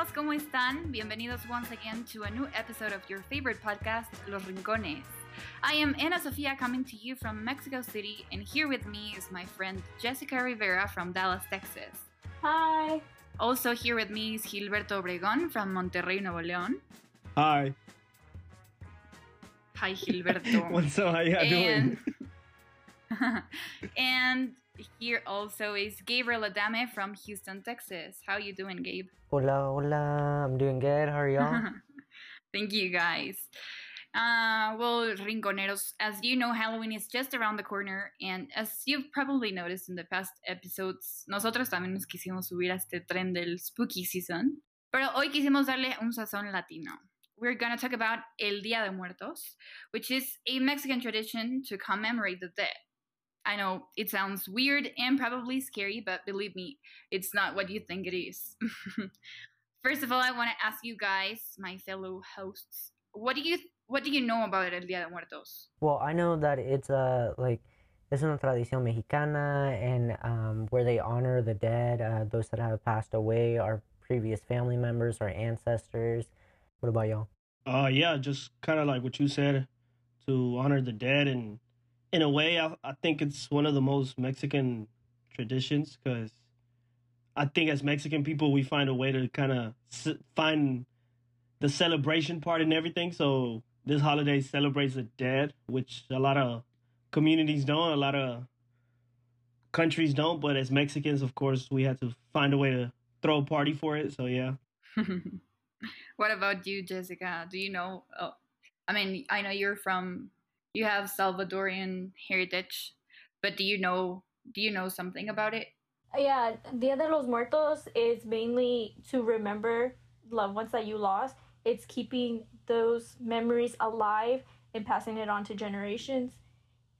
amigos, ¿cómo están? Bienvenidos once again to a new episode of your favorite podcast, Los Rincones. I am Ana Sofia coming to you from Mexico City, and here with me is my friend Jessica Rivera from Dallas, Texas. Hi. Also here with me is Gilberto Obregón from Monterrey, Nuevo León. Hi. Hi, Gilberto. What's up? How you and, doing? and here also is Gabriel Adame from Houston, Texas. How you doing, Gabe? Hola, hola. I'm doing good. How are y'all? Thank you, guys. Uh, well, Rinconeros, as you know, Halloween is just around the corner, and as you've probably noticed in the past episodes, nosotros también nos quisimos subir a este tren del spooky season, pero hoy quisimos darle un sazón latino. We're gonna talk about El Día de Muertos, which is a Mexican tradition to commemorate the dead. I know it sounds weird and probably scary, but believe me, it's not what you think it is. First of all, I want to ask you guys, my fellow hosts, what do you what do you know about El Día de Muertos? Well, I know that it's a like it's una tradición mexicana and um, where they honor the dead, uh, those that have passed away, our previous family members, our ancestors. What about y'all? Uh, yeah, just kind of like what you said, to honor the dead, and in a way, I, I think it's one of the most Mexican traditions because I think as Mexican people, we find a way to kind of s- find the celebration part and everything. So this holiday celebrates the dead, which a lot of communities don't, a lot of countries don't. But as Mexicans, of course, we had to find a way to throw a party for it. So yeah. what about you, Jessica? Do you know? Oh, I mean, I know you're from, you have Salvadorian heritage, but do you know? Do you know something about it? Yeah, Dia de los Muertos is mainly to remember loved ones that you lost. It's keeping those memories alive and passing it on to generations.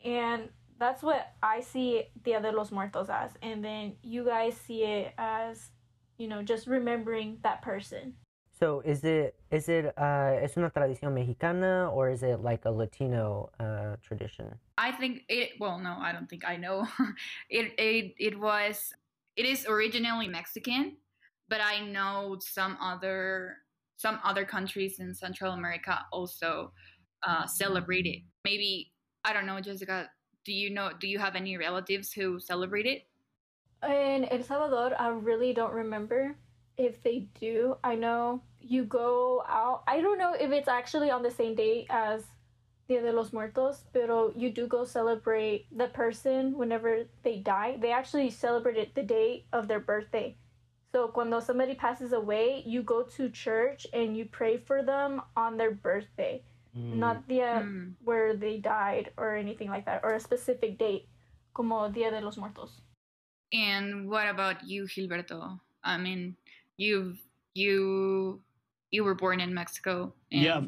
And that's what I see Dia de los Muertos as. And then you guys see it as, you know, just remembering that person. So is it is it uh es una tradición mexicana or is it like a Latino uh tradition? I think it. Well, no, I don't think I know. it it it was. It is originally Mexican, but I know some other some other countries in Central America also uh, celebrate it. Maybe I don't know, Jessica. Do you know? Do you have any relatives who celebrate it? In El Salvador, I really don't remember if they do. I know you go out. I don't know if it's actually on the same day as Dia de los Muertos, pero you do go celebrate the person whenever they die. They actually celebrate it the day of their birthday. So cuando somebody passes away, you go to church and you pray for them on their birthday, Mm. not the Mm. where they died or anything like that, or a specific date, como Dia de los Muertos. And what about you, Gilberto? I mean, you've you you were born in Mexico. And, Yeah.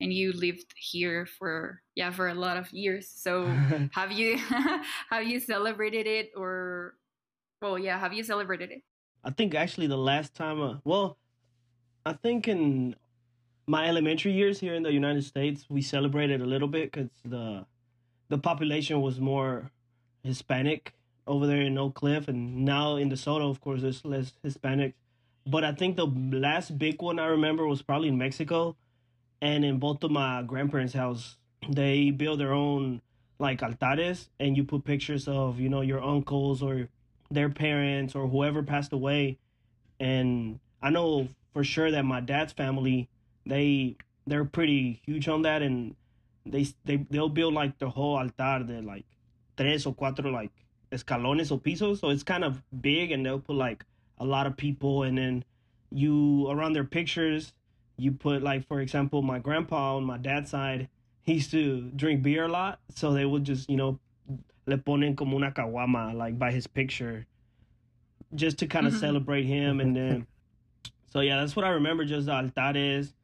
And you lived here for yeah for a lot of years. So have you have you celebrated it or well yeah have you celebrated it? I think actually the last time, uh, well, I think in my elementary years here in the United States, we celebrated a little bit because the the population was more Hispanic over there in Oak Cliff, and now in DeSoto, of course, there's less Hispanics. But I think the last big one I remember was probably in Mexico, and in both of my grandparents' house, they build their own like altares, and you put pictures of you know your uncles or their parents or whoever passed away. And i know for sure that my dad's family they they're pretty huge on that. And they they they'll build like the whole altar de like tres or cuatro like escalones or pisos. So it's kind of big and they'll put like a lot of people and then you around their pictures you put like for example my grandpa on my dad's side he used to drink beer a lot so they would just you know le ponen como una caguama like by his picture just to kind of Mhm. celebrate him and then so yeah that's what i remember just the altares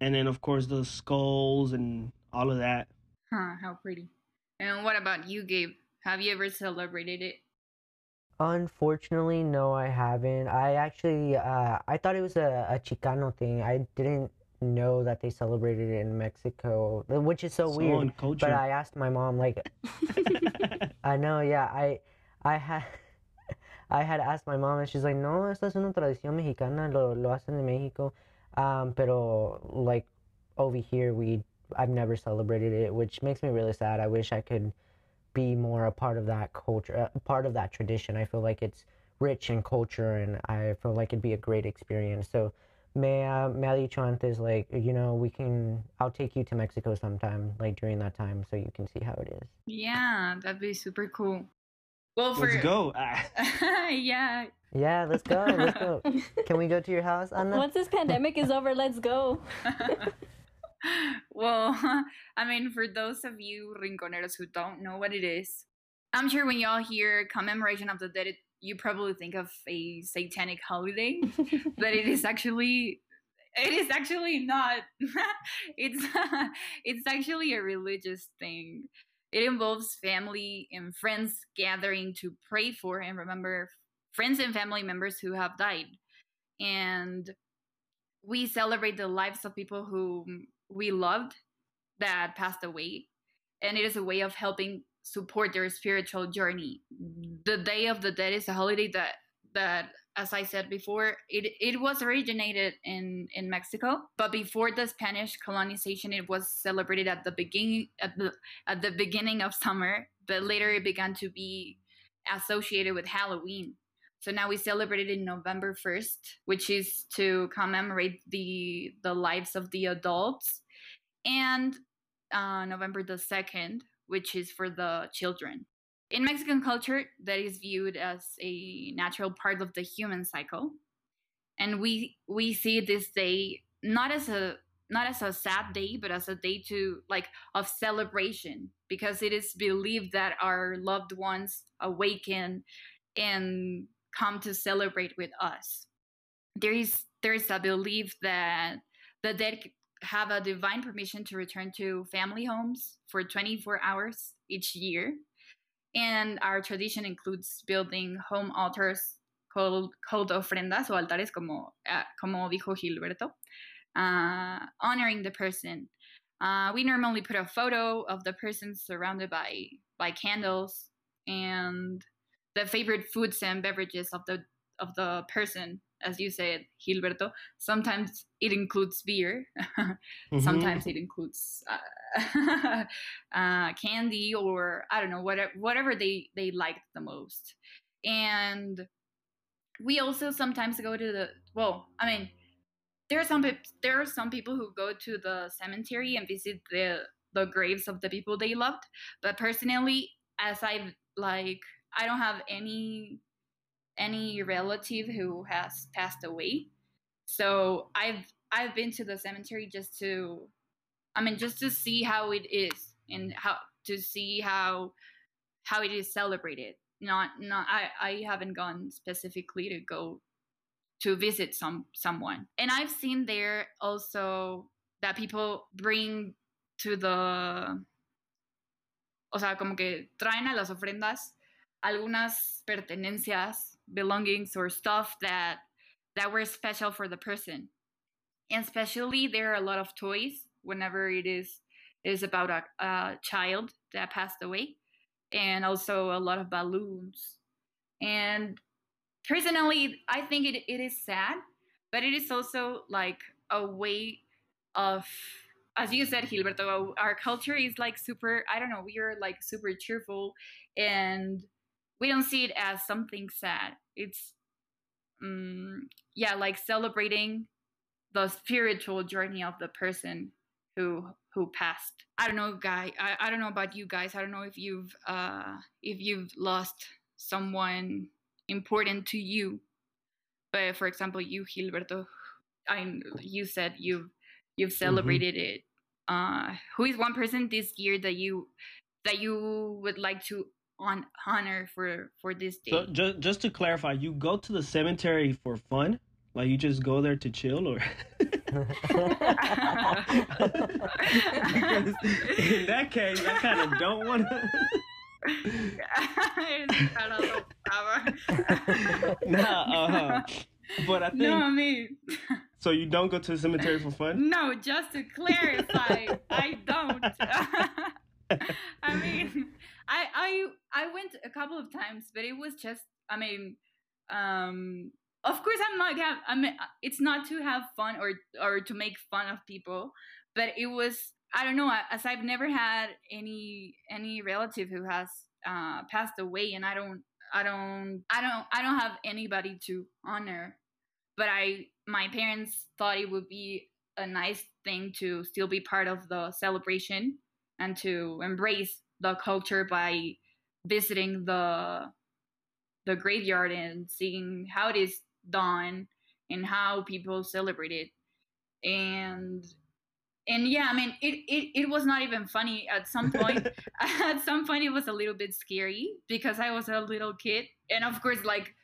and then of course the skulls and all of that Huh, how pretty. And what about you, Gabe? Have you ever celebrated it? Unfortunately, no, I haven't. I actually, uh, I thought it was a, a Chicano thing. I didn't know that they celebrated it in Mexico, which is so, So weird. But I asked my mom, like, I know, yeah, I, I had, I had asked my mom, and she's like, no, esta es una tradición mexicana, lo, lo hacen en Mexico. Um, pero like over here, we I've never celebrated it, which makes me really sad. I wish I could be more a part of that culture, uh, part of that tradition. I feel like it's rich in culture, and I feel like it'd be a great experience. So me, uh, me ha dicho antes, like, you know, we can, I'll take you to Mexico sometime, like during that time, so you can see how it is. Yeah, that'd be super cool. Well, for Let's go. yeah, Yeah, let's go. Let's go. Can we go to your house, Ana? Once this pandemic is over, let's go. well, I mean, for those of you rinconeros who don't know what it is, I'm sure when y'all hear commemoration of the dead, it, you probably think of a satanic holiday, but it is actually it is actually not. it's it's actually a religious thing. It involves family and friends gathering to pray for and remember friends and family members who have died. And we celebrate the lives of people who we loved that passed away. And it is a way of helping support their spiritual journey. The Day of the Dead is a holiday that that as I said before, it, it was originated in, in Mexico, but before the Spanish colonization, it was celebrated at the beginning at the at the beginning of summer, but later it began to be associated with Halloween. So now we celebrate it in November 1st, which is to commemorate the the lives of the adults, and uh, November the 2nd, which is for the children. In Mexican culture, that is viewed as a natural part of the human cycle, and we we see this day not as a not as a sad day, but as a day to like of celebration because it is believed that our loved ones awaken and come to celebrate with us. There is there is a belief that the dead have a divine permission to return to family homes for 24 hours each year and our tradition includes building home altars called, called ofrendas o altares, como, uh, como dijo Gilberto, uh, honoring the person. Uh, we normally put a photo of the person surrounded by, by candles and the favorite foods and beverages of the of the person as you said gilberto. Sometimes it includes beer. Mm-hmm. sometimes it includes uh, uh, candy or i don't know whatever whatever they they liked the most. And we also sometimes go to the well i mean there are some there are some people who go to the cemetery and visit the the graves of the people they loved. But personally as i like i don't have any any relative who has passed away. So I've I've been to the cemetery just to I mean just to see how it is and how to see how how it is celebrated. Not not I, I haven't gone specifically to go to visit some someone. And I've seen there also that people bring to the o sea, como que traen a las ofrendas algunas pertenencias belongings or stuff that that were special for the person. And especially there are a lot of toys whenever it is is about a, a child that passed away and also a lot of balloons. And personally i think it, it is sad but it is also like a way of as you said gilberto our culture is like super i don't know we are like super cheerful and we don't see it as something sad. It's um, yeah, like celebrating the spiritual journey of the person who who passed. I don't know, guy. I, I don't know about you guys. I don't know if you've uh if you've lost someone important to you. But for example, you Gilberto, I you said you've you've mm-hmm. celebrated mm-hmm. it. Uh, who is one person this year that you that you would like to on honor for for this day. So just just to clarify, you go to the cemetery for fun? Like you just go there to chill or in that case I kind of don't want to nah, uh-huh. But I think No, I mean So you don't go to the cemetery for fun? No, just to clarify, I don't. I mean, I I I went a couple of times, but it was just I mean Um, of course, I'm not have. I mean, it's not to have fun or or to make fun of people, but it was. I don't know. As I've never had any any relative who has uh, passed away, and I don't. I don't. I don't. I don't have anybody to honor. But I, my parents thought it would be a nice thing to still be part of the celebration and to embrace the culture by visiting the the graveyard and seeing how it is done and how people celebrate it. And and yeah i mean it, it it was not even funny. At some point at some point it was a little bit scary because i was a little kid. And of course like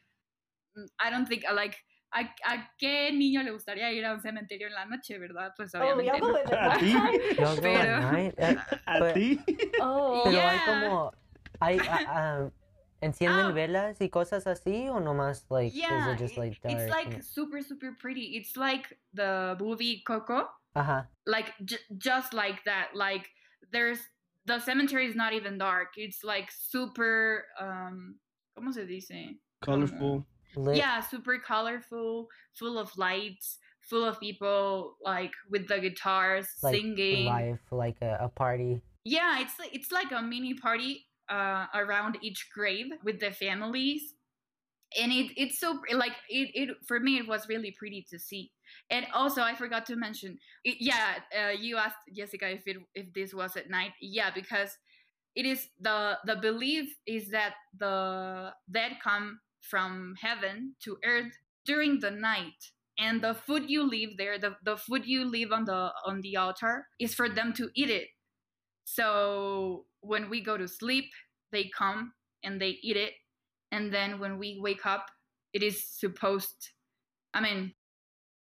i don't think I like ¿A, ¿A, qué niño le gustaría ir a un cementerio en la noche, verdad? Pues obviamente. Oh, no. ¿A ti? Pero- night? Eh, ¿A but- ti? Oh, Pero Yeah. hay como, hay, um, ¿encienden Ah. velas y cosas así o nomás, like, Yeah, is it just, like, dark? it's like and- super, super pretty. It's like the movie Coco. Ajá, like j- just like that like there's the cemetery is not even dark it's like super um ¿cómo se dice? Colorful. Lit, yeah super colorful full of lights full of people like with the guitars like, singing. life, like a, a party. yeah it's like it's like a mini party uh around each grave with the families. And it it's so like it, it for me it was really pretty to see. And also i forgot to mention it, yeah uh, you asked jessica if it if this was at night. Yeah because it is the the belief is that the dead come from heaven to earth during the night and the food you leave there the, the food you leave on the on the altar is for them to eat it so when we go to sleep, they come and they eat it. And then when we wake up, it is supposed, I mean,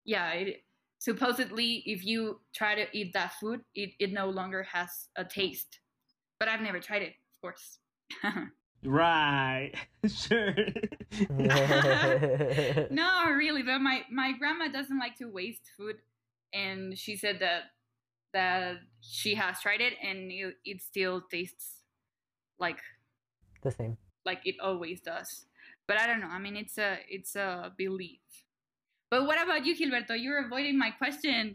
yeah, it, supposedly if you try to eat that food, it, it no longer has a taste. But I've never tried it, of course. Right. sure. no, really, but my, my grandma doesn't like to waste food. And she said that that she has tried it and it, it still tastes like the same. like it always does. But I don't know. I mean, it's a it's a belief. But what about you, Gilberto? You're avoiding my question.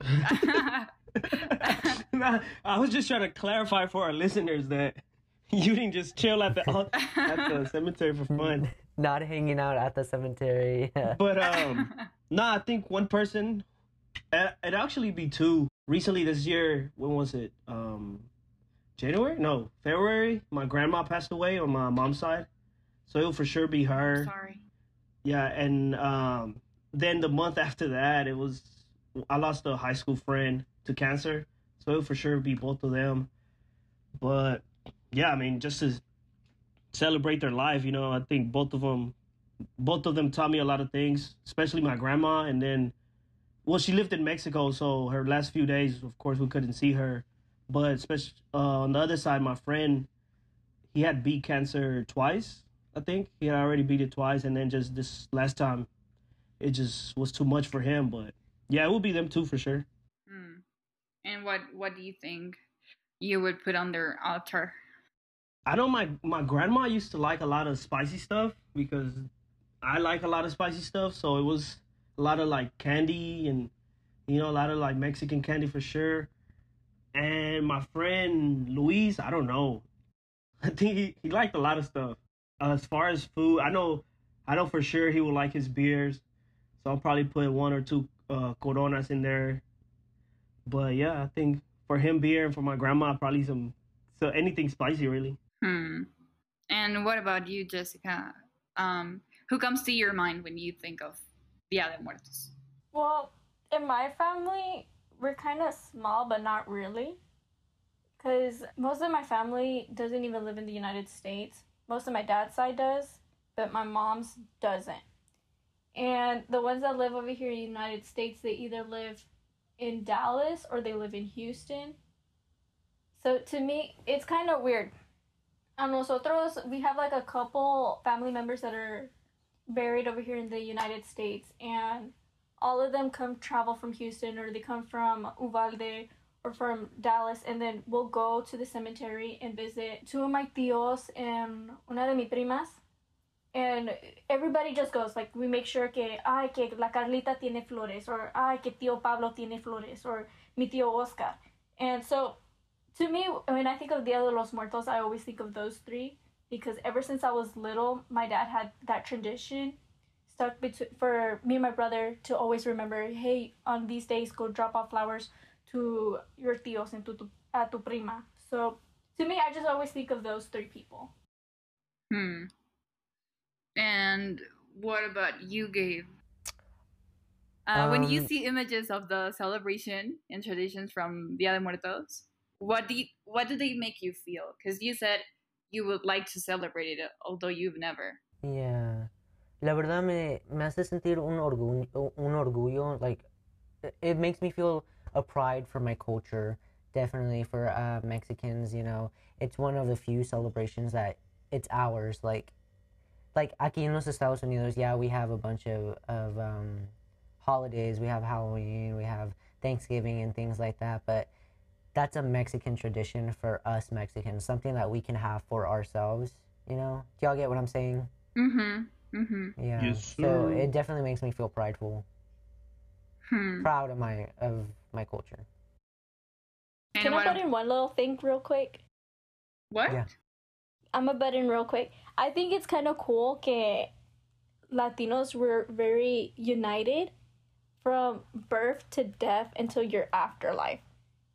Nah, I was just trying to clarify for our listeners that you didn't just chill at the at the cemetery for fun. Not hanging out at the cemetery. But um, nah, I think one person. uh, It'd actually be two. Recently this year, when was it? Um, January? No, February. My grandma passed away on my mom's side, so it'll for sure be her. Sorry. Yeah, and um, then the month after that, it was I lost a high school friend to cancer, so it'll for sure be both of them. But yeah, I mean, just to celebrate their life, you know, I think both of them, both of them taught me a lot of things, especially my grandma. And then, well, she lived in Mexico, so her last few days, of course, we couldn't see her. But especially uh, on the other side, my friend, he had beat cancer twice. I think he had already beat it twice, and then just this last time, it just was too much for him. But yeah, it would be them too for sure. Hmm. And what what do you think you would put on their altar? I know my my grandma used to like a lot of spicy stuff because I like a lot of spicy stuff. So it was a lot of like candy and you know a lot of like Mexican candy for sure. And my friend Luis, I don't know. I think he, he liked a lot of stuff. Uh, as far as food, I know I know for sure he would like his beers. So I'll probably put one or two uh, coronas in there. But yeah, I think for him beer and for my grandma probably some so anything spicy really. Hmm. And what about you, Jessica? Um, who comes to your mind when you think of Dia de Muertos? Well, in my family, we're kind of small, but not really. Because most of my family doesn't even live in the United States. Most of my dad's side does, but my mom's doesn't. And the ones that live over here in the United States, they either live in Dallas or they live in Houston. So to me, it's kind of weird. A nosotros, we have like a couple family members that are buried over here in the United States, and all of them come travel from Houston or they come from Uvalde or from Dallas, and then we'll go to the cemetery and visit two of my tios and una de mis primas. and everybody just goes like we make sure que ay que la Carlita tiene flores or ay que tío Pablo tiene flores or mi tío Oscar. And so to me when I think of Dia de los Muertos I always think of those three because ever since I was little my dad had that tradition stuck between for me and my brother to always remember hey on these days go drop off flowers to your tíos and to tu, uh, tu prima. So to me I just always think of those three people. Hmm. And what about you, Gabe? Uh, when you Um, see images of the celebration and traditions from Dia de Muertos, what do you, what do they make you feel? Because you said you would like to celebrate it, although you've never. Yeah. La verdad me, me hace sentir un orgullo, un orgullo, like, it- makes me feel a pride for my culture, definitely for uh, Mexicans, you know. It's one of the few celebrations that it's ours, like, like aquí en los Estados Unidos, yeah, we have a bunch of, of um, holidays, we have Halloween, we have Thanksgiving and things like that, but that's a Mexican tradition for us Mexicans, something that we can have for ourselves, you know. Do y'all get what I'm saying? Mm-hmm. Mm-hmm. Yeah. Yes, so it definitely makes me feel prideful, Hmm. proud of my of my culture. And Can I what? put in one little thing real quick? what? Yeah. I'm a butt in real quick. I think it's kind of cool that Latinos were very united from birth to death until your afterlife.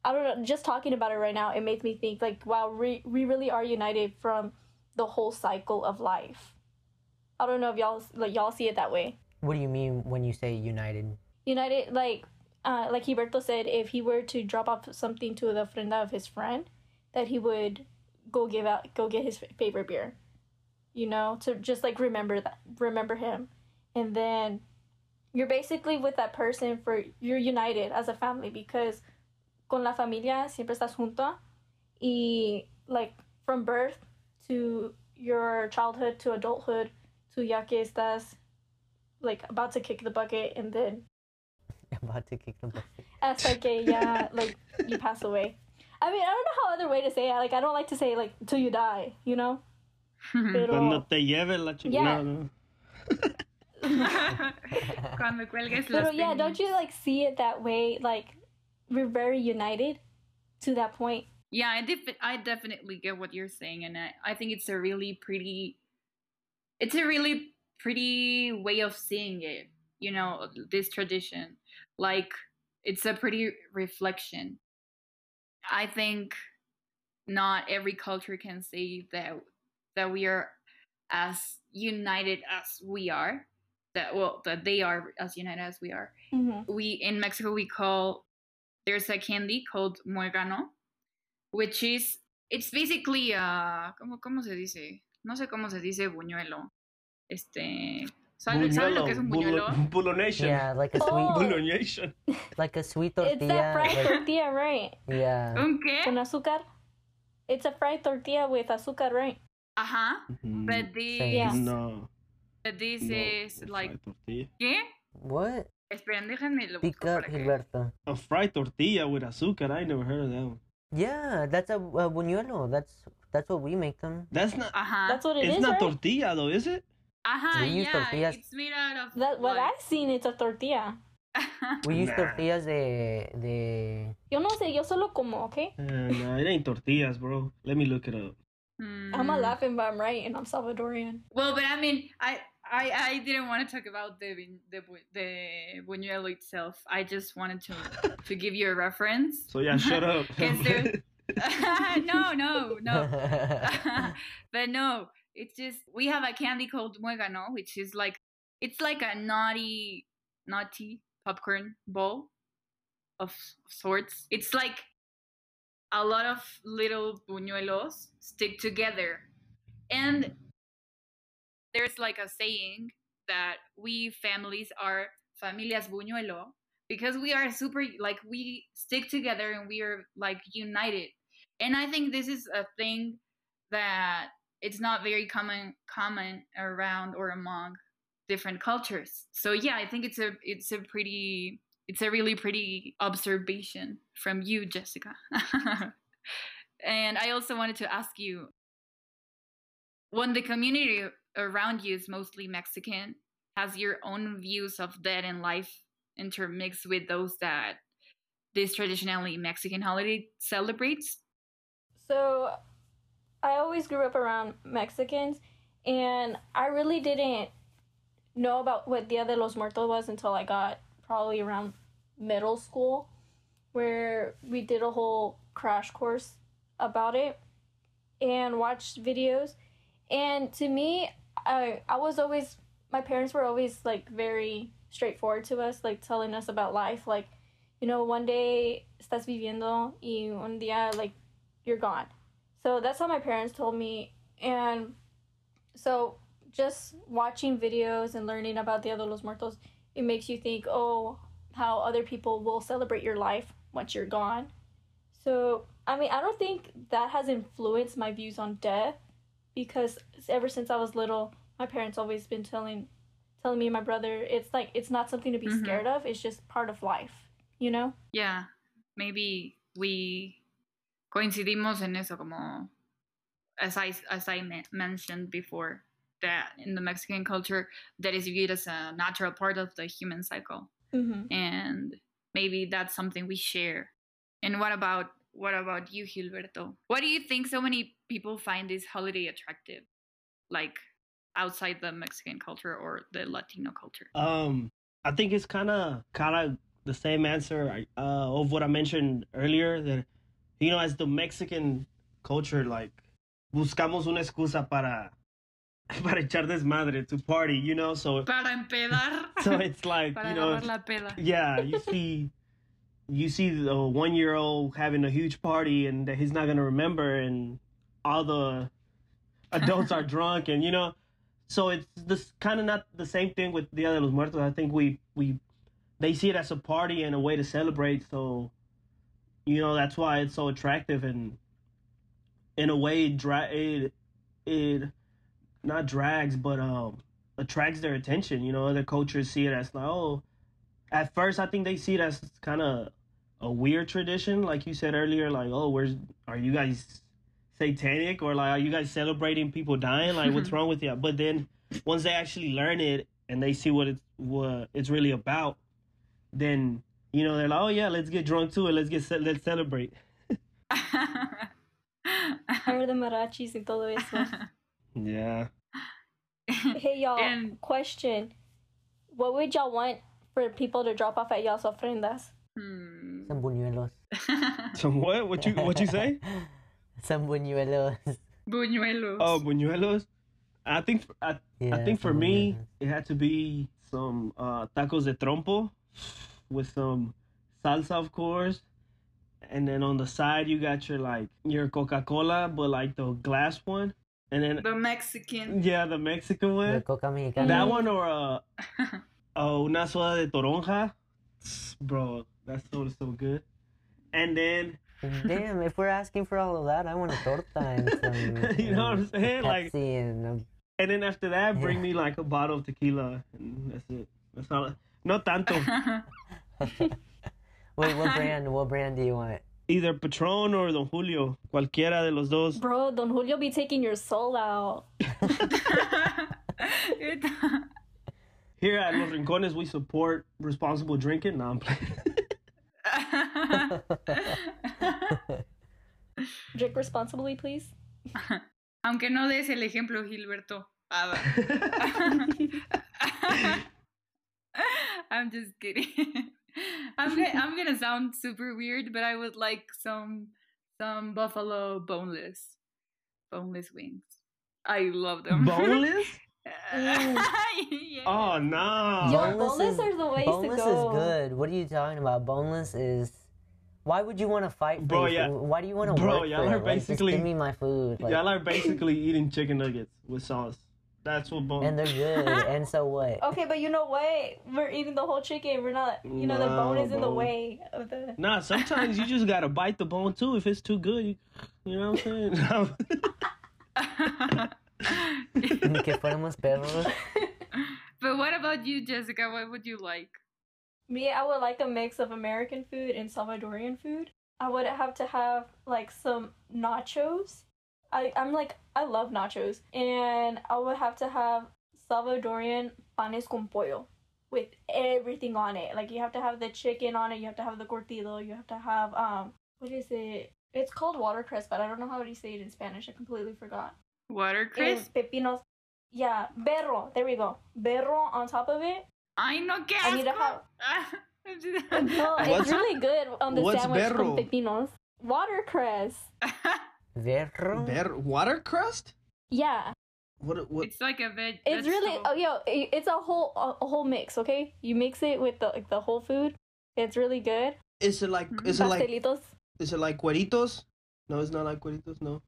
I don't know, just talking about it right now, it makes me think like, wow, we, we really are united from the whole cycle of life. I don't know if y'all like y'all see it that way. What do you mean when you say united? United, like, uh, like Gilberto said, if he were to drop off something to the ofrenda of his friend, that he would go give out, go get his favorite beer, you know, to just like remember that, remember him, and then you're basically with that person for you're united as a family because con la familia siempre estás junto, y like from birth to your childhood to adulthood to ya que estás like about to kick the bucket and then I'm about to kick the bucket. hasta que ya like you pass away. I mean, I don't know how other way to say it. Like, I don't like to say like till you die, you know. Pero Cuando te lleve la chica. Yeah. No, no. Cuando cuelgues los Pero yeah, don't you like see it that way? Like we're very united to that point. Yeah, I, def- I definitely get what you're saying, and I, I think it's a really pretty, it's a really pretty way of seeing it. You know, this tradition, like it's a pretty reflection. I think not every culture can say that that we are as united as we are. That well, that they are as united as we are. Mm-hmm. we in Mexico we call there's a candy called muégano, which is it's basically uh ¿cómo, cómo se dice? No sé cómo se dice buñuelo. Este ¿sabe, ¿sabe lo que es un buñuelo? Bulo- Bulonation. Yeah, like a sweet, Oh. Bulonation. like a sweet tortilla. It's tortilla. that fried like, tortilla, right? yeah. ¿Un qué? Con azúcar. It's a fried tortilla with azúcar, right? Ajá. Mm, But this Yeah. No. but this no, is like fried tortilla. ¿qué? What? Esperen, déjenme lo Gilberto. A fried tortilla with azúcar. I never heard of that one. Yeah, that's a, a buñuelo. That's that's what we make them. That's not. Ajá. That's what it is, it's not right? tortilla though, is it? Ajá, We use yeah. tortillas. It's made out of That what like- I've seen, it's a tortilla. We use Nah. tortillas de de. Yo no sé, yo solo como, okay? Uh, no, it ain't tortillas, bro. Let me look it up. I'm a Mm. laughing, but I'm right, and I'm Salvadorian. Well, but I mean, I I, I didn't want to talk about the the the buñuelo itself. I just wanted to to give you a reference. So yeah, shut up. No, no, no. but no, it's just we have a candy called muégano, which is like it's like a naughty, naughty popcorn ball of sorts. It's like a lot of little buñuelos stick together, and there's like a saying that we families are familias buñuelo because we are super like we stick together and we are like united. And i think this is a thing that it's not very common common around or among different cultures. So yeah i think it's a it's a pretty it's a really pretty observation from you jessica. And i also wanted to ask you when the community around you is mostly Mexican, has your own views of death and life intermixed with those that this traditionally Mexican holiday celebrates? So, I always grew up around Mexicans, and I really didn't know about what Dia de los Muertos was until I got probably around middle school, where we did a whole crash course about it and watched videos. And to me, I I was always my parents were always like very straightforward to us, like telling us about life, like you know, one day estás viviendo y un día like you're gone. So that's how my parents told me and so just watching videos and learning about Dia de los Muertos, it makes you think, oh, how other people will celebrate your life once you're gone. So, I mean, I don't think that has influenced my views on death because ever since I was little, my parents always been telling telling me and my brother it's like it's not something to be Mhm. scared of, it's just part of life, you know? Yeah, maybe we coincidimos en eso, como as I as I me- mentioned before, that in the Mexican culture that is viewed as a natural part of the human cycle, Mhm. and maybe that's something we share. And what about what about you, Gilberto? What do you think so many people find this holiday attractive, like outside the Mexican culture or the Latino culture? Um, I think it's kind of kind of the same answer uh, of what I mentioned earlier. That you know, as the Mexican culture, like buscamos una excusa para para echar desmadre to party, you know. So Para empedar. so it's like Para you know, la peda. yeah, you see. You see the one year old having a huge party and that he's not gonna remember, and all the adults are drunk, and you know, so it's this kind of not the same thing with Dia de los Muertos. I think we we they see it as a party and a way to celebrate. So, you know, that's why it's so attractive and in a way it dra- it it not drags but um attracts their attention. You know, other cultures see it as like oh, at first I think they see it as kind of a weird tradition, like you said earlier. Like oh, where's are you guys? satanic or like are you guys celebrating people dying like what's wrong with you but then once they actually learn it and they see what it's what it's really about then you know they're like oh yeah let's get drunk too and let's get ce- let's celebrate Or the mariachis y todo eso. yeah Hey y'all, And- question. What would y'all want for people to drop off at y'all's ofrendas? Hmm. Some buñuelos. Some what what you what you say Some buñuelos. Buñuelos. oh buñuelos i think I, I think for me buñuelos. it had to be some uh tacos de trompo with some salsa of course and then on the side you got your like your coca-cola but like the glass one and then the Mexican. yeah the mexican one. The coca mexicana. that one or uh oh una soda de toronja bro that's so so good and then Damn, if we're asking for all of that, I want a torta and some. You know what I'm saying? a Like- and a and then after that bring Yeah. me like a bottle of tequila and that's it that's all no tanto Wait, what brand? What brand do you want? either Patron or Don Julio, cualquiera de los dos. Bro, Don Julio be taking your soul out. Here at Los Rincones, we support responsible drinking. No, I'm playing. Drink responsibly, please. Aunque no des el ejemplo, Gilberto. Ah, I'm just kidding. I'm gonna, I'm gonna sound super weird, but I would like some some buffalo boneless boneless wings. I love them. Boneless? Mm. yeah. Oh no! Yo, boneless is- are the ways to boneless is good. What are you talking about? Boneless is. Why would you want to fight for Bro, yeah. food? Why do you want to Bro, work y'all for are it? Like, just basically- give me my food. Like, Y'all are basically eating chicken nuggets with sauce. That's what bone. and they're good. and so what? Okay, but you know what? We're eating the whole chicken. We're not, you know, the bone is in the way of the. Nah, sometimes you just gotta bite the bone too. If it's too good, you, you know what I'm saying? Ni que fuéramos perros. but what about you, Jessica? What would you like? Me, I would like a mix of American food and Salvadorian food. I would have to have like some nachos. I I'm like I love nachos, and I would have to have Salvadorian panes con pollo with everything on it. Like you have to have the chicken on it, you have to have the curtido, you have to have um what is it? It's called watercress, but I don't know how to say it in Spanish. I completely forgot. Watercress. And pepinos. Yeah, berro. There we go. Berro on top of it. I know que I need to asco. Ah, no, What's- it's really good on the what's sandwich berro? con pepinos. Watercress. berro. Bear, water crust? Yeah, What? What? it's like a veg. it's really vegetable. oh yo, it's a whole a, a whole mix. Okay, you mix it with the like, the whole food. It's really good. Is it like? Is it like? Pastelitos. Is it like cueritos? No, it's not like cueritos. No.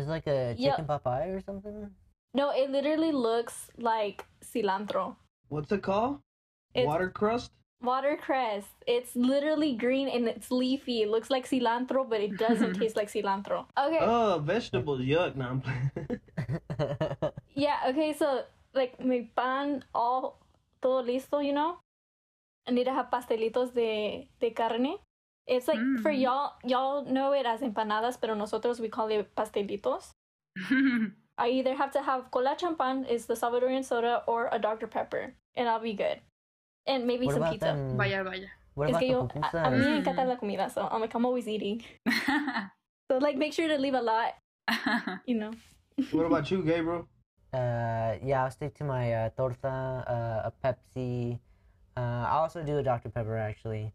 It's like a Yeah. chicken papaya or something? No, it literally looks like cilantro. What's it called? It's water crust. watercress. It's literally green and it's leafy. It looks like cilantro, but it doesn't taste like cilantro. Okay. Oh, vegetables. Yuck. No, I'm playing. Yeah, okay, so like mi pan all todo listo, you know? I need to have pastelitos de, de carne. It's like for Mm. y'all y'all know it as empanadas, pero nosotros we call it pastelitos. I either have to have Kolashanpan is the Salvadorian soda or a Dr. Pepper, and I'll be good. And maybe what some pizza. them? vaya, vaya. What Es about que the yo, a, a mí me encanta la comida, so I'm like I'm always eating. So like make sure to leave a lot, you know. what about you, Gabriel? Uh, yeah, I'll stick to my uh, torta, uh, a Pepsi. Uh, I also do a Dr. Pepper actually.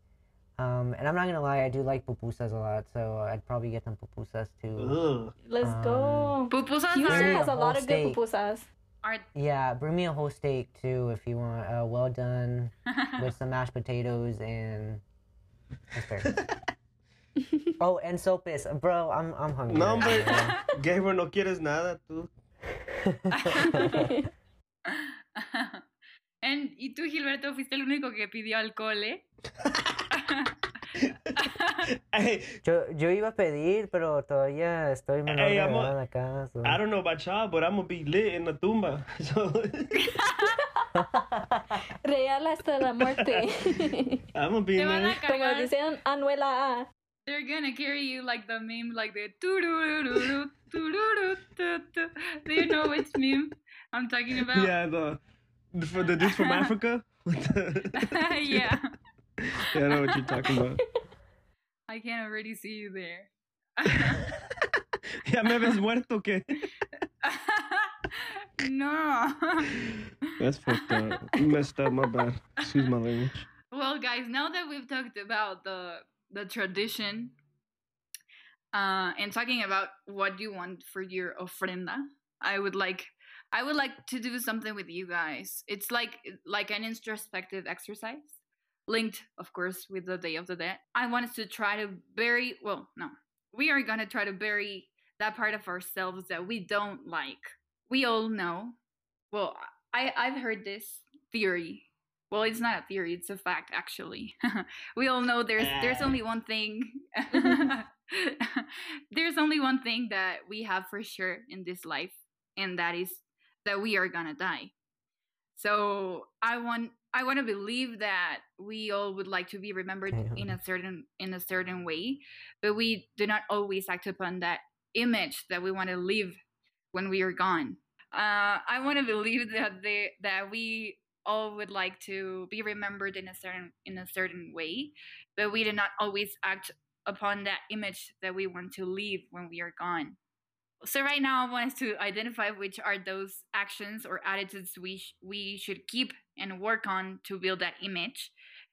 Um, and I'm not gonna lie, I do like pupusas a lot, so I'd probably get them pupusas too. Ugh. Let's Um, go. Pupusas Houston Bring are, has a a lot whole of good steak. pupusas. are Yeah, bring me a whole steak too if you want. Uh, well done with some mashed potatoes and asparagus. oh, and sopes, bro. I'm I'm hungry. No, right hombre. Gabriel, no quieres nada, tú. And, y tú, Gilberto, fuiste el único que pidió alcohol, ¿eh? Yo, yo iba a pedir, pero todavía estoy menor Hey, de I'm a- edad acá. so- I don't know about y'all, but I'm gonna be lit in the tumba. So Real hasta la muerte. I'm gonna be Te van a Como dicen Anuela A. They're gonna carry you like the meme, like the. Do you know which meme I'm talking about? Yeah, the for the dudes from Africa. Yeah. yeah, I know what you're talking about. I can already see you there. ya me ves muerto que. no. That's fucked up. Messed up. My bad. Excuse my language. well, guys, now that we've talked about the the tradition uh, and talking about what you want for your ofrenda, I would like I would like to do something with you guys. It's like like an introspective exercise, linked, of course, with the Day of the Dead. I want us to try to bury. Well, no, we are gonna try to bury that part of ourselves that we don't like. We all know. Well, I I've heard this theory. Well, it's not a theory; it's a fact, actually. we all know there's there's only one thing. there's only one thing that we have for sure in this life, and that is that we are gonna die. So I want I want to believe that we all would like to be remembered Damn. in a certain in a certain way, but we do not always act upon that image that we want to live when we are gone. Uh, I want to believe that they that we all would like to be remembered in a certain in a certain way, but we do not always act upon that image that we want to leave when we are gone. So right now, I want us to identify which are those actions or attitudes we sh- we should keep and work on to build that image,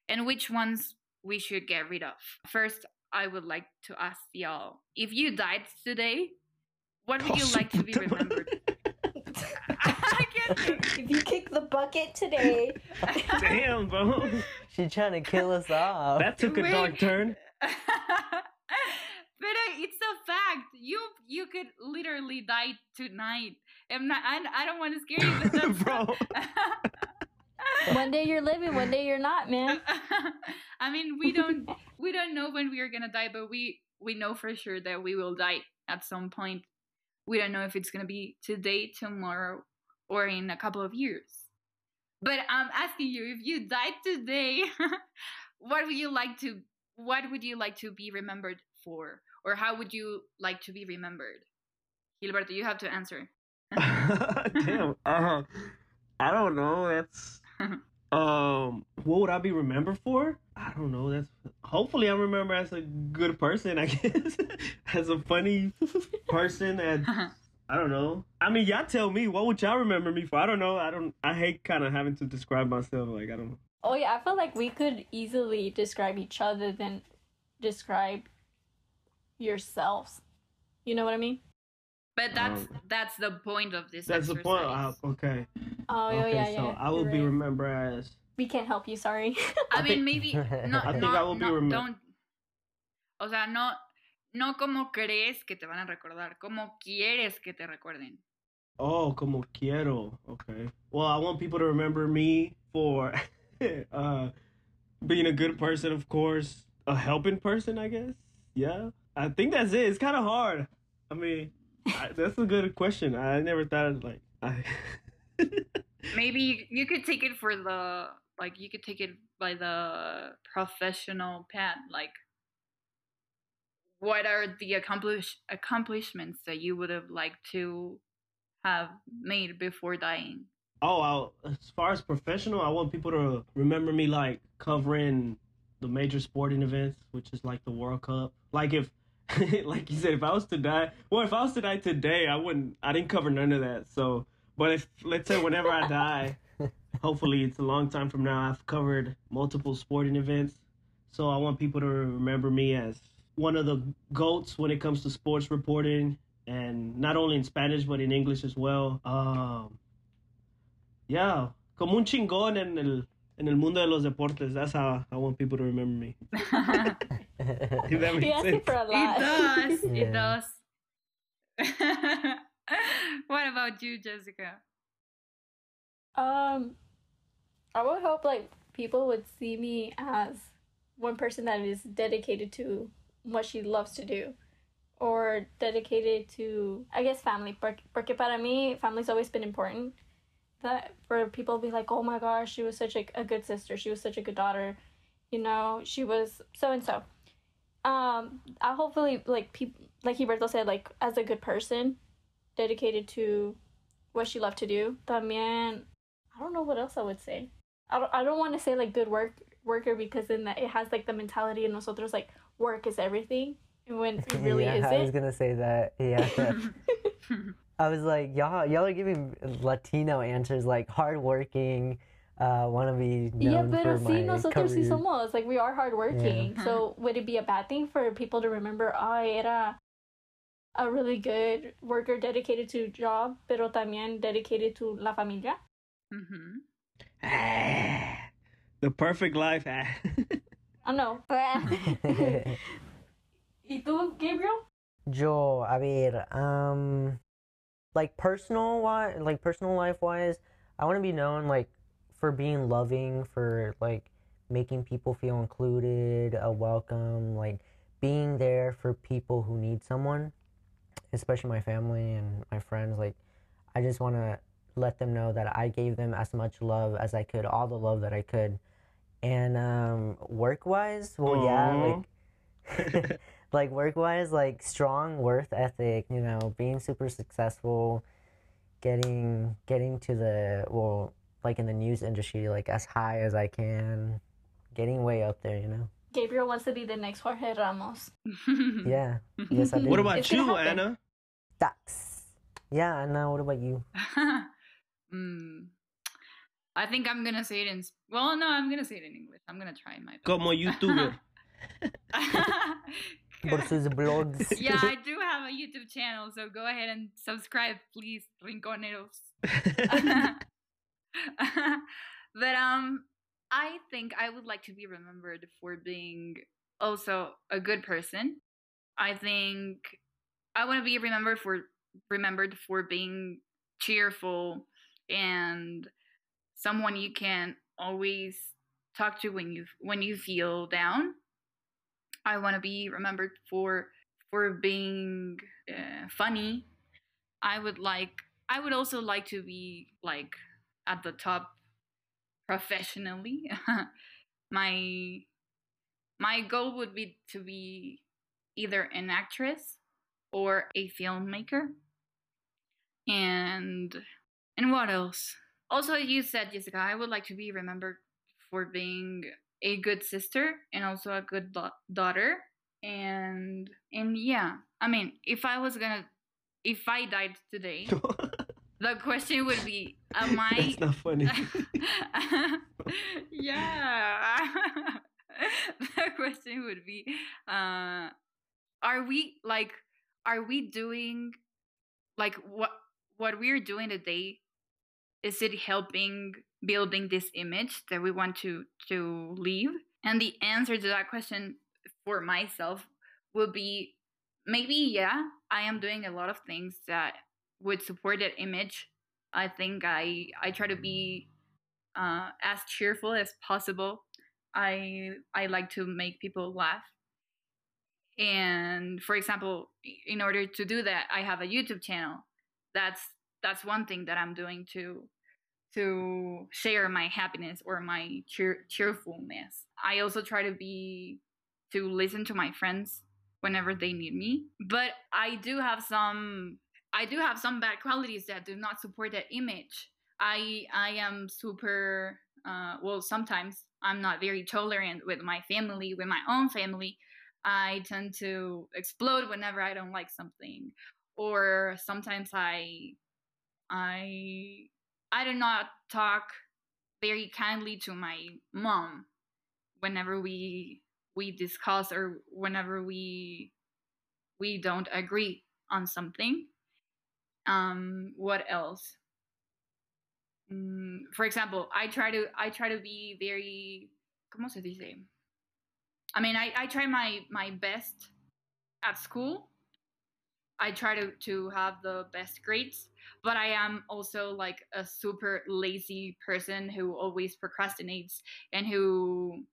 and which ones we should get rid of. First, I would like to ask y'all: if you died today, what would you like to be remembered? I can't. If you kick the bucket today, Damn, bro. She's trying to kill us off. That took a dark turn. but uh, it's a fact. You you could literally die tonight. I'm not. I, I don't want to scare you, but that's Bro. one day you're living, one day you're not, man. I mean, we don't we don't know when we are gonna die, but we we know for sure that we will die at some point. We don't know if it's gonna be today, tomorrow, or in a couple of years. But I'm asking you, if you died today, what would you like to what would you like to be remembered for, or how would you like to be remembered? Gilberto, you have to answer. Damn. Uh, I don't know. That's um. What would I be remembered for? I don't know. That's hopefully I'm remembered as a good person. I guess as a funny person. And I don't know. I mean, y'all tell me. What would y'all remember me for? I don't know. I don't. I hate kind of having to describe myself. Like I don't know. Oh yeah, I feel like we could easily describe each other than describe yourselves. You know what I mean? But that's Um, that's the point of this. That's the point. Uh, okay. Oh okay. yeah, yeah. so I will you're be remembered as. We can't help you. Sorry. I, I mean, think- maybe no, I think no, I will be no, remem- don't. O sea, no, no como crees que te van a recordar, como quieres que te recuerden. Oh, como quiero. Okay. Well, I want people to remember me for uh being a good person, of course, a helping person, I guess. Yeah. I think that's it. It's kind of hard. I mean, I, that's a good question. I never thought of, like I Maybe you, you could take it for the like you could take it by the professional path. Like, what are the accomplish accomplishments that you would have liked to have made before dying? Oh, I'll, as far as professional, I want people to remember me like covering the major sporting events, which is like the World Cup. Like if, like you said, if I was to die, well, if I was to die today, I wouldn't. I didn't cover none of that. So, but if let's say whenever I die, hopefully it's a long time from now, I've covered multiple sporting events. So I want people to remember me as one of the goats when it comes to sports reporting, and not only in Spanish but in English as well. Um, yeah, como un chingón en el en el mundo de los deportes. That's how I want people to remember me. If that You're makes asking sense. for a lot. It does. It does. what about you, Jessica? Um, I would hope like people would see me as one person that is dedicated to what she loves to do, or dedicated to I guess family. Porque, porque para mí, family's always been important. That for people to be like, oh my gosh, she was such a, a good sister. She was such a good daughter. You know, she was so and so. Um, I hopefully like people like Gilberto said, like as a good person, dedicated to what she loved to do. También I don't know what else I would say. I don't, I don't want to say like good work worker because then that it has like the mentality in nosotros like work is everything and when it really yeah, I was gonna say that. Yeah. I was like, y'all, y'all are giving Latino answers like hardworking. Uh, want to be yeah, known pero for sí, my nosotros sí career. somos. Like, we are hardworking. So, would it be a bad thing for people to remember, oh, era a really good worker dedicated to job, pero también dedicated to la familia? Mm-hmm. the perfect life. I know. ¿Y tú, Gabriel? Yo, a ver, um, like personal wise, like personal life wise, I want to be known like for being loving, for like making people feel included, uh, welcome, like being there for people who need someone, especially my family and my friends. Like, I just want to let them know that I gave them as much love as I could, all the love that I could. And um, work wise, well, yeah, like like work wise, like strong worth ethic, you know, being super successful, getting getting to the well, like in the news industry, like as high as I can, getting way up there, you know. Gabriel wants to be the next Jorge Ramos. Yeah. Yes, I do. what about It's you. Ana? Stocks. Yeah, Ana. what about you? mm. I think I'm gonna say it in. Well, no, I'm gonna say it in English. I'm gonna try my best. Como YouTuber. Por sus blogs. yeah, I do have a YouTube channel, so go ahead and subscribe, please, Rinconeros. but um, I think I would like to be remembered for being also a good person. I think I want to be remembered for remembered for being cheerful and someone you can always talk to when you when you feel down. I want to be remembered for for being uh, funny. I would like I would also like to be like at the top professionally. my my goal would be to be either an actress or a filmmaker. and and what else? Also, you said Jessica, I would like to be remembered for being a good sister and also a good da- daughter and and yeah i mean if i was gonna if i died today the question would be am i That's not funny. yeah the question would be uh are we like are we doing like what what we're doing today is it helping building this image that we want to to leave and the answer to that question for myself would be maybe yeah i am doing a lot of things that would support that image i think i i try to be uh, as cheerful as possible. I i like to make people laugh. And for example in order to do that i have a youtube channel. That's that's one thing that i'm doing to to share my happiness or my cheer- cheerfulness. I also try to be to listen to my friends whenever they need me. But i do have some i do have some bad qualities that do not support that image. I i am super uh, well sometimes i'm not very tolerant with my family with my own family. I tend to explode whenever i don't like something. Or sometimes i i i do not talk very kindly to my mom whenever we we discuss or whenever we we don't agree on something um what else? Mm, for example i try to i try to be very como se dice? I mean i i try my my best at school. I try to to have the best grades but i am also like a super lazy person who always procrastinates and who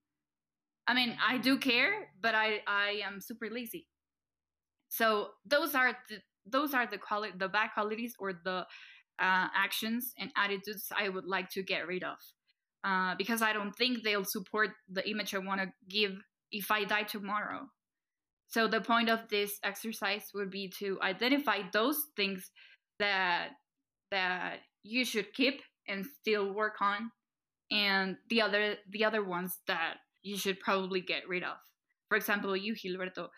I mean, I do care, but I I am super lazy. So those are the those are the quality the bad qualities or the uh, actions and attitudes I would like to get rid of, uh, because I don't think they'll support the image I want to give if I die tomorrow. So the point of this exercise would be to identify those things that that you should keep and still work on, and the other the other ones that you should probably get rid of. For example, you, Gilberto,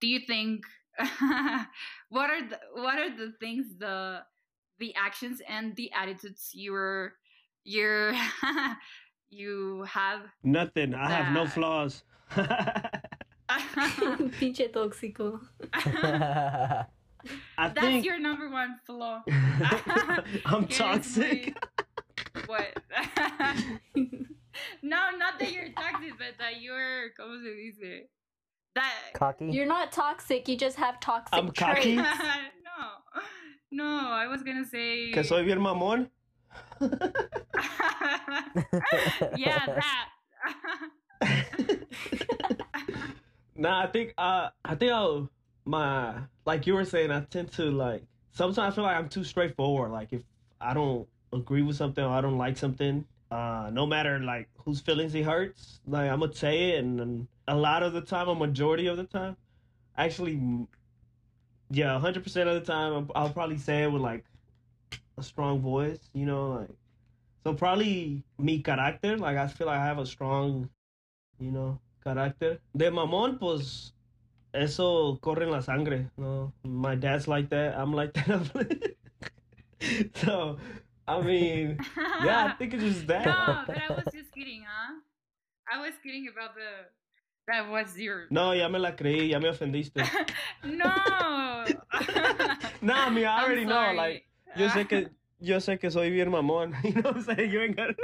do you think what are the what are the things the the actions and the attitudes you're you're you have? Nothing. I have no flaws. Pinche tóxico. I That's think your number one flaw. I'm toxic. What? no, not that you're toxic, but that you're, ¿cómo se dice? That. Cocky. You're not toxic, you just have toxic I'm traits. cocky. no, no, I was gonna say. Que soy bien mamón. yeah, that. nah, I think uh I think I'll my like you were saying, I tend to like sometimes I feel like I'm too straightforward. Like if I don't agree with something or I don't like something, uh no matter like whose feelings it hurts, like I'm gonna say it and, and a lot of the time, a majority of the time, actually yeah, hundred percent of the time I'll, probably say it with like a strong voice, you know, like so probably mi carácter, like I feel like I have a strong, you know, carácter. De mamón, pues eso corre en la sangre, no. My dad's like that. I'm like that. so, I mean, yeah, I think it's just that. No, but I was just kidding, huh? I was kidding about the. That was your. No, ya me la creí, ya me ofendiste. no. no, I mean, I I'm already know. sorry. Like, yo sé que, yo sé que soy bien mamón. You know what I'm saying? You ain't got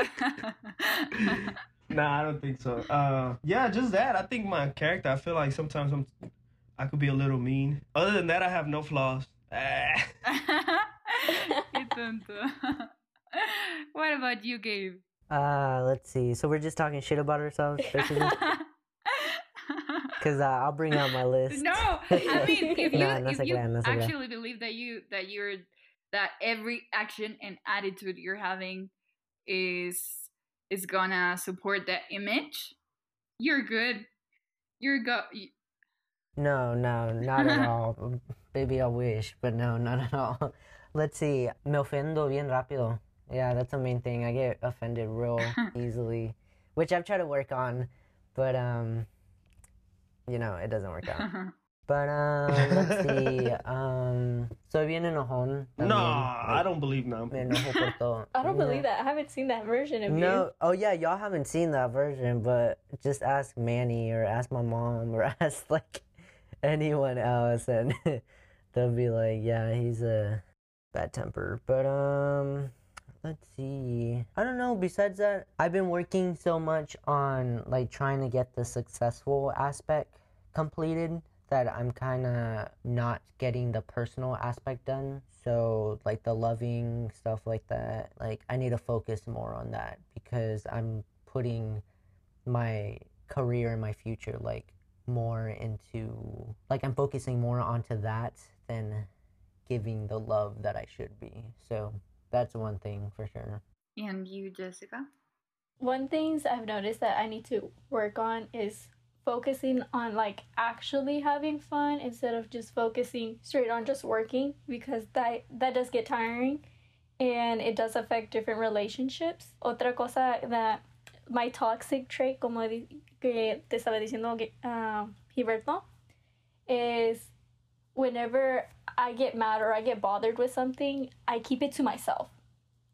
Nah, I don't think so. Uh, yeah, just that. I think my character. I feel like sometimes I'm, I could be a little mean. Other than that, I have no flaws. Qué tonto. what about you, Gabe? Uh, let's see. So we're just talking shit about ourselves, basically. Because uh, I'll bring out my list. no, I mean, if you, no if you crean, no se crean. actually believe that you that you're that every action and attitude you're having is is gonna support that image, you're good. You're go. No, no, not at all. Baby, I wish, but no, not at all. Let's see. Me ofendo bien rápido. Yeah, that's the main thing. I get offended real easily, which I've tried to work on, but um, you know, it doesn't work out. But um, let's see. Um, soy bien enojón. No, también, I don't believe now. Me enojo por todo. I don't Yeah. believe that. I haven't seen that version of you. No, oh yeah, y'all haven't seen that version, but just ask Manny or ask my mom or ask like anyone else, and they'll be like, yeah, he's a bad temper. But um, let's see. I don't know. Besides that, I've been working so much on like trying to get the successful aspect completed that I'm kind of not getting the personal aspect done. So, like the loving stuff like that, like I need to focus more on that because I'm putting my career and my future like more into like I'm focusing more onto that than giving the love that I should be. So, that's one thing for sure. and you, Jessica? One things I've noticed that I need to work on is focusing on like actually having fun instead of just focusing straight on just working because that that does get tiring and it does affect different relationships. Otra cosa that my toxic trait como que te estaba diciendo uh, Gilberto is whenever I get mad or I get bothered with something, I keep it to myself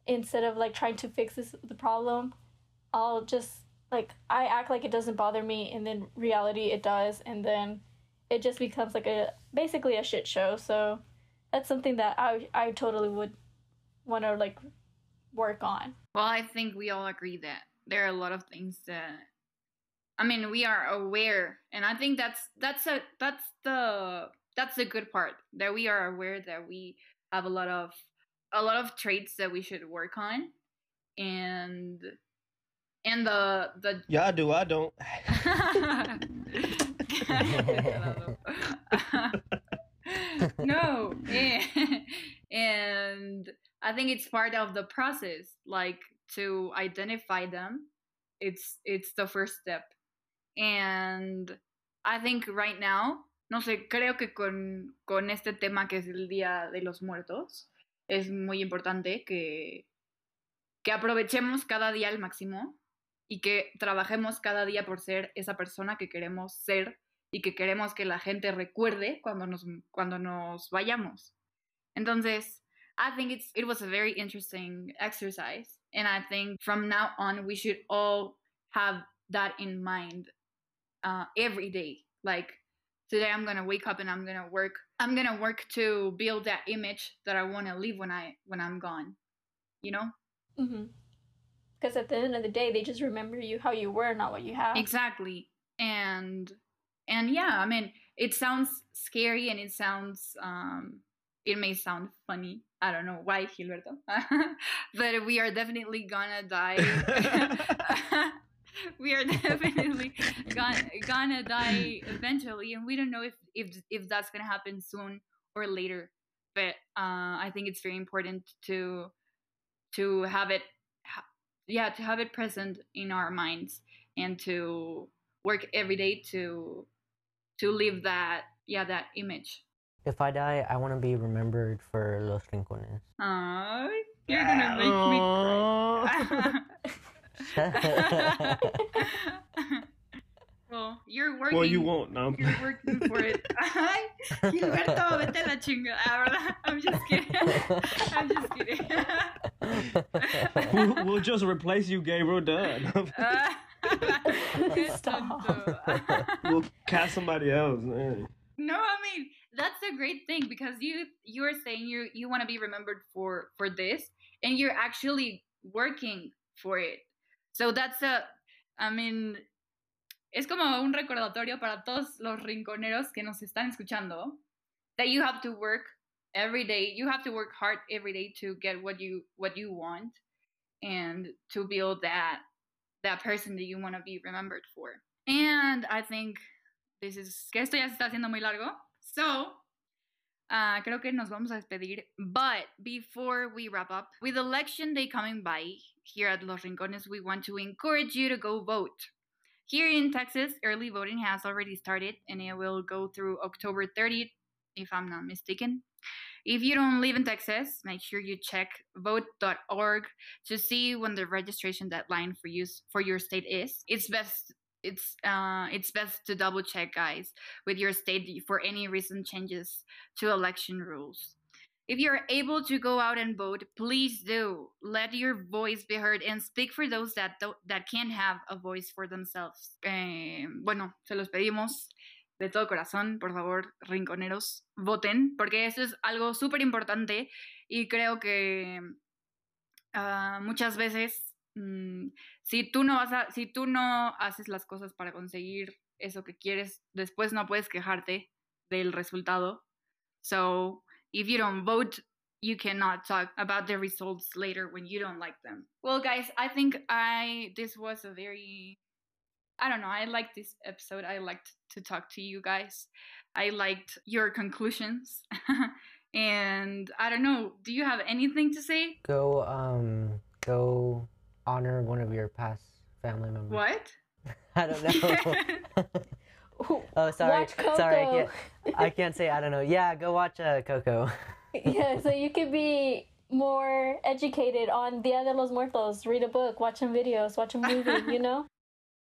instead of like trying to fix this the problem. I'll just like I act like it doesn't bother me, and then reality it does, and then it just becomes like a basically a shit show. So that's something that I I totally would want to like work on. Well, I think we all agree that there are a lot of things that I mean, we are aware, and I think that's that's a that's the that's the good part that we are aware that we have a lot of a lot of traits that we should work on, and and the the Yeah, I do. I don't. no, and, and I think it's part of the process, like to identify them. It's it's the first step, and I think right now, no sé, creo que con con este tema que es el Día de los Muertos es muy importante que que aprovechemos cada día al máximo y que trabajemos cada día por ser esa persona que queremos ser y que queremos que la gente recuerde cuando nos, cuando nos vayamos. Entonces, I think it's, it was a very interesting exercise. And I think from now on, we should all have that in mind uh, every day. Like, today I'm going to wake up and I'm going to work. I'm going to work to build that image that I want to leave when, I, when I'm gone. You know? Mm-hmm. Because at the end of the day, they just remember you how you were, not what you have. Exactly. And and yeah, I mean, it sounds scary and it sounds um it may sound funny. I don't know why, Gilberto. but we are definitely gonna die. we are definitely gonna gonna die eventually and we don't know if if if that's gonna happen soon or later. But uh I think it's very important to to have it yeah, to have it present in our minds and to work every day to to live that yeah that image. If I die, I want to be remembered for Los Rincones. Aww, you're gonna make me cry well you're working well, you won't. No. you're working for it Ay, Gilberto vete a la chingada ¿verdad? I'm just kidding I'm just kidding we'll, we'll just replace you, Gabriel. Done. Ah, Stop. we'll cast somebody else. man. No, I mean that's a great thing because you you are saying you you want to be remembered for for this, and you're actually working for it. So that's a, I mean, es como un recordatorio para todos los rinconeros que nos están escuchando that you have to work every day. You have to work hard every day to get what you what you want and to build that that person that you want to be remembered for. And I think this is que esto ya se está haciendo muy largo. So, uh, creo que nos vamos a despedir. But before we wrap up, with election day coming by here at Los Rincones, we want to encourage you to go vote. Here in Texas, early voting has already started and it will go through October 30th, if I'm not mistaken. If you don't live in Texas, make sure you check vote.org to see when the registration deadline for use for your state is. It's best it's uh it's best to double check guys with your state for any recent changes to election rules. If you're able to go out and vote, please do. Let your voice be heard and speak for those that that can't have a voice for themselves. Eh, bueno, se los pedimos de todo corazón, por favor, rinconeros, voten, porque eso es algo súper importante y creo que uh, muchas veces mmm, si tú no vas a, si tú no haces las cosas para conseguir eso que quieres, después no puedes quejarte del resultado. So, if you don't vote, you cannot talk about the results later when you don't like them. Well, guys, I think I this was a very I don't know, I liked this episode. I liked to talk to you guys. I liked your conclusions. and I don't know, do you have anything to say? Go um go honor one of your past family members. What? I don't know. oh, sorry. Watch Coco. Sorry, I can't. I can't say I don't know. Yeah, go watch uh, Coco. yeah, so you could be more educated on Dia de los Muertos. Read a book, watch some videos, watch a movie. You know.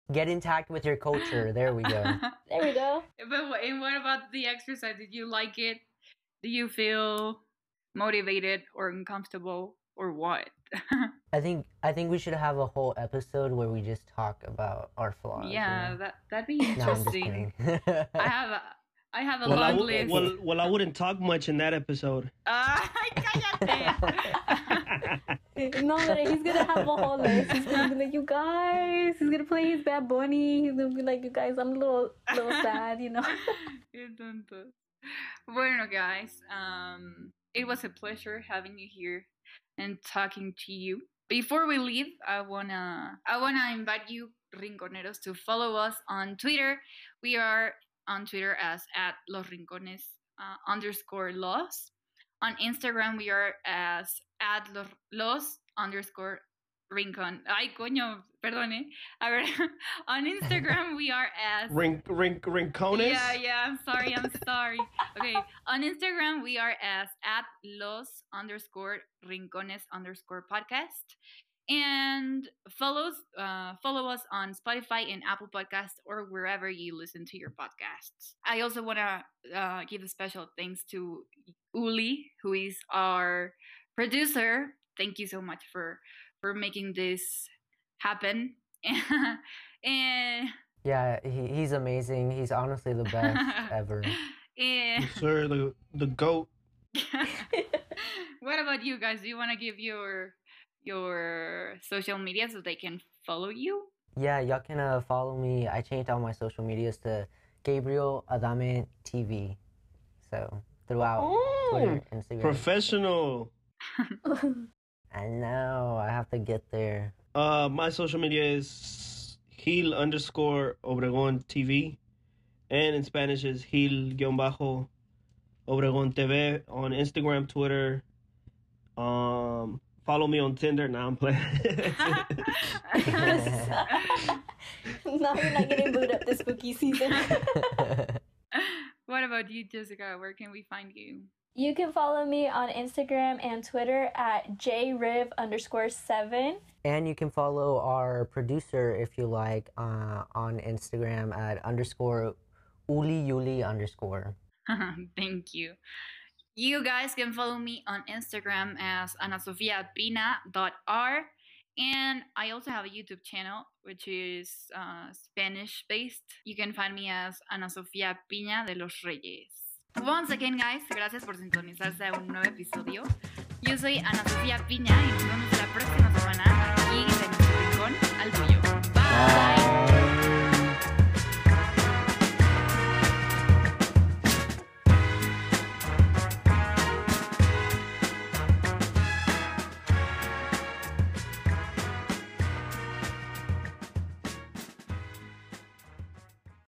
Get intact with your culture. There we go. There we go. But what, and what about the exercise? Did you like it? Do you feel motivated or uncomfortable or what? I think I think we should have a whole episode where we just talk about our flaws. yeah, know? that that'd be No, I'm just interesting. kidding. I have a, I have a Well I, long w- list. well, well, I wouldn't talk much in that episode. Ah. No, but he's gonna have a whole list. He's gonna be like, you guys. He's gonna play his Bad Bunny. He's gonna be like, you guys, I'm a little, little sad, you know. Qué tontos. Bueno, guys, um, it was a pleasure having you here and talking to you. Before we leave, I wanna I wanna invite you, Rinconeros, to follow us on Twitter. We are on Twitter as at Los Rincones uh, underscore Los. On Instagram, we are as at Los, los underscore Rincon. Ay, coño, perdone. A ver, on Instagram, we are as Rink, rink, rincones. yeah, yeah. I'm sorry. I'm sorry. Okay. On Instagram, we are as at los underscore rincones underscore podcast. And follows uh, follow us on Spotify and Apple Podcasts or wherever you listen to your podcasts. I also want to uh, give a special thanks to Uli, who is our producer. Thank you so much for for making this happen. and yeah, he, he's amazing. He's honestly the best ever. and Yes, sir, the the goat. what about you guys? Do you want to give your your social media so they can follow you? Yeah, y'all can uh, follow me. I changed all my social medias to Gabriel Adame TV. So throughout Twitter, Instagram. Professional. I know. I have to get there. Uh, my social media is Gil underscore Obregon TV, and in Spanish is Gil guión bajo Obregon TV on Instagram, Twitter. Um, follow me on Tinder. Now I'm playing. now you're not getting booed up this spooky season. what about you, Jessica? Where can we find you? You can follow me on Instagram and Twitter at jriv underscore seven. and you can follow our producer if you like uh, on Instagram at underscore uli yuli underscore. Thank you. You guys can follow me on Instagram as anasofiapina.r. And I also have a YouTube channel, which is uh, Spanish based. You can find me as Ana Sofía Piña de los Reyes. Once again, guys, gracias por sintonizarse a un nuevo episodio. Yo soy Ana Sofía Piña y nos vemos la próxima semana aquí en el rincón al tuyo. Bye.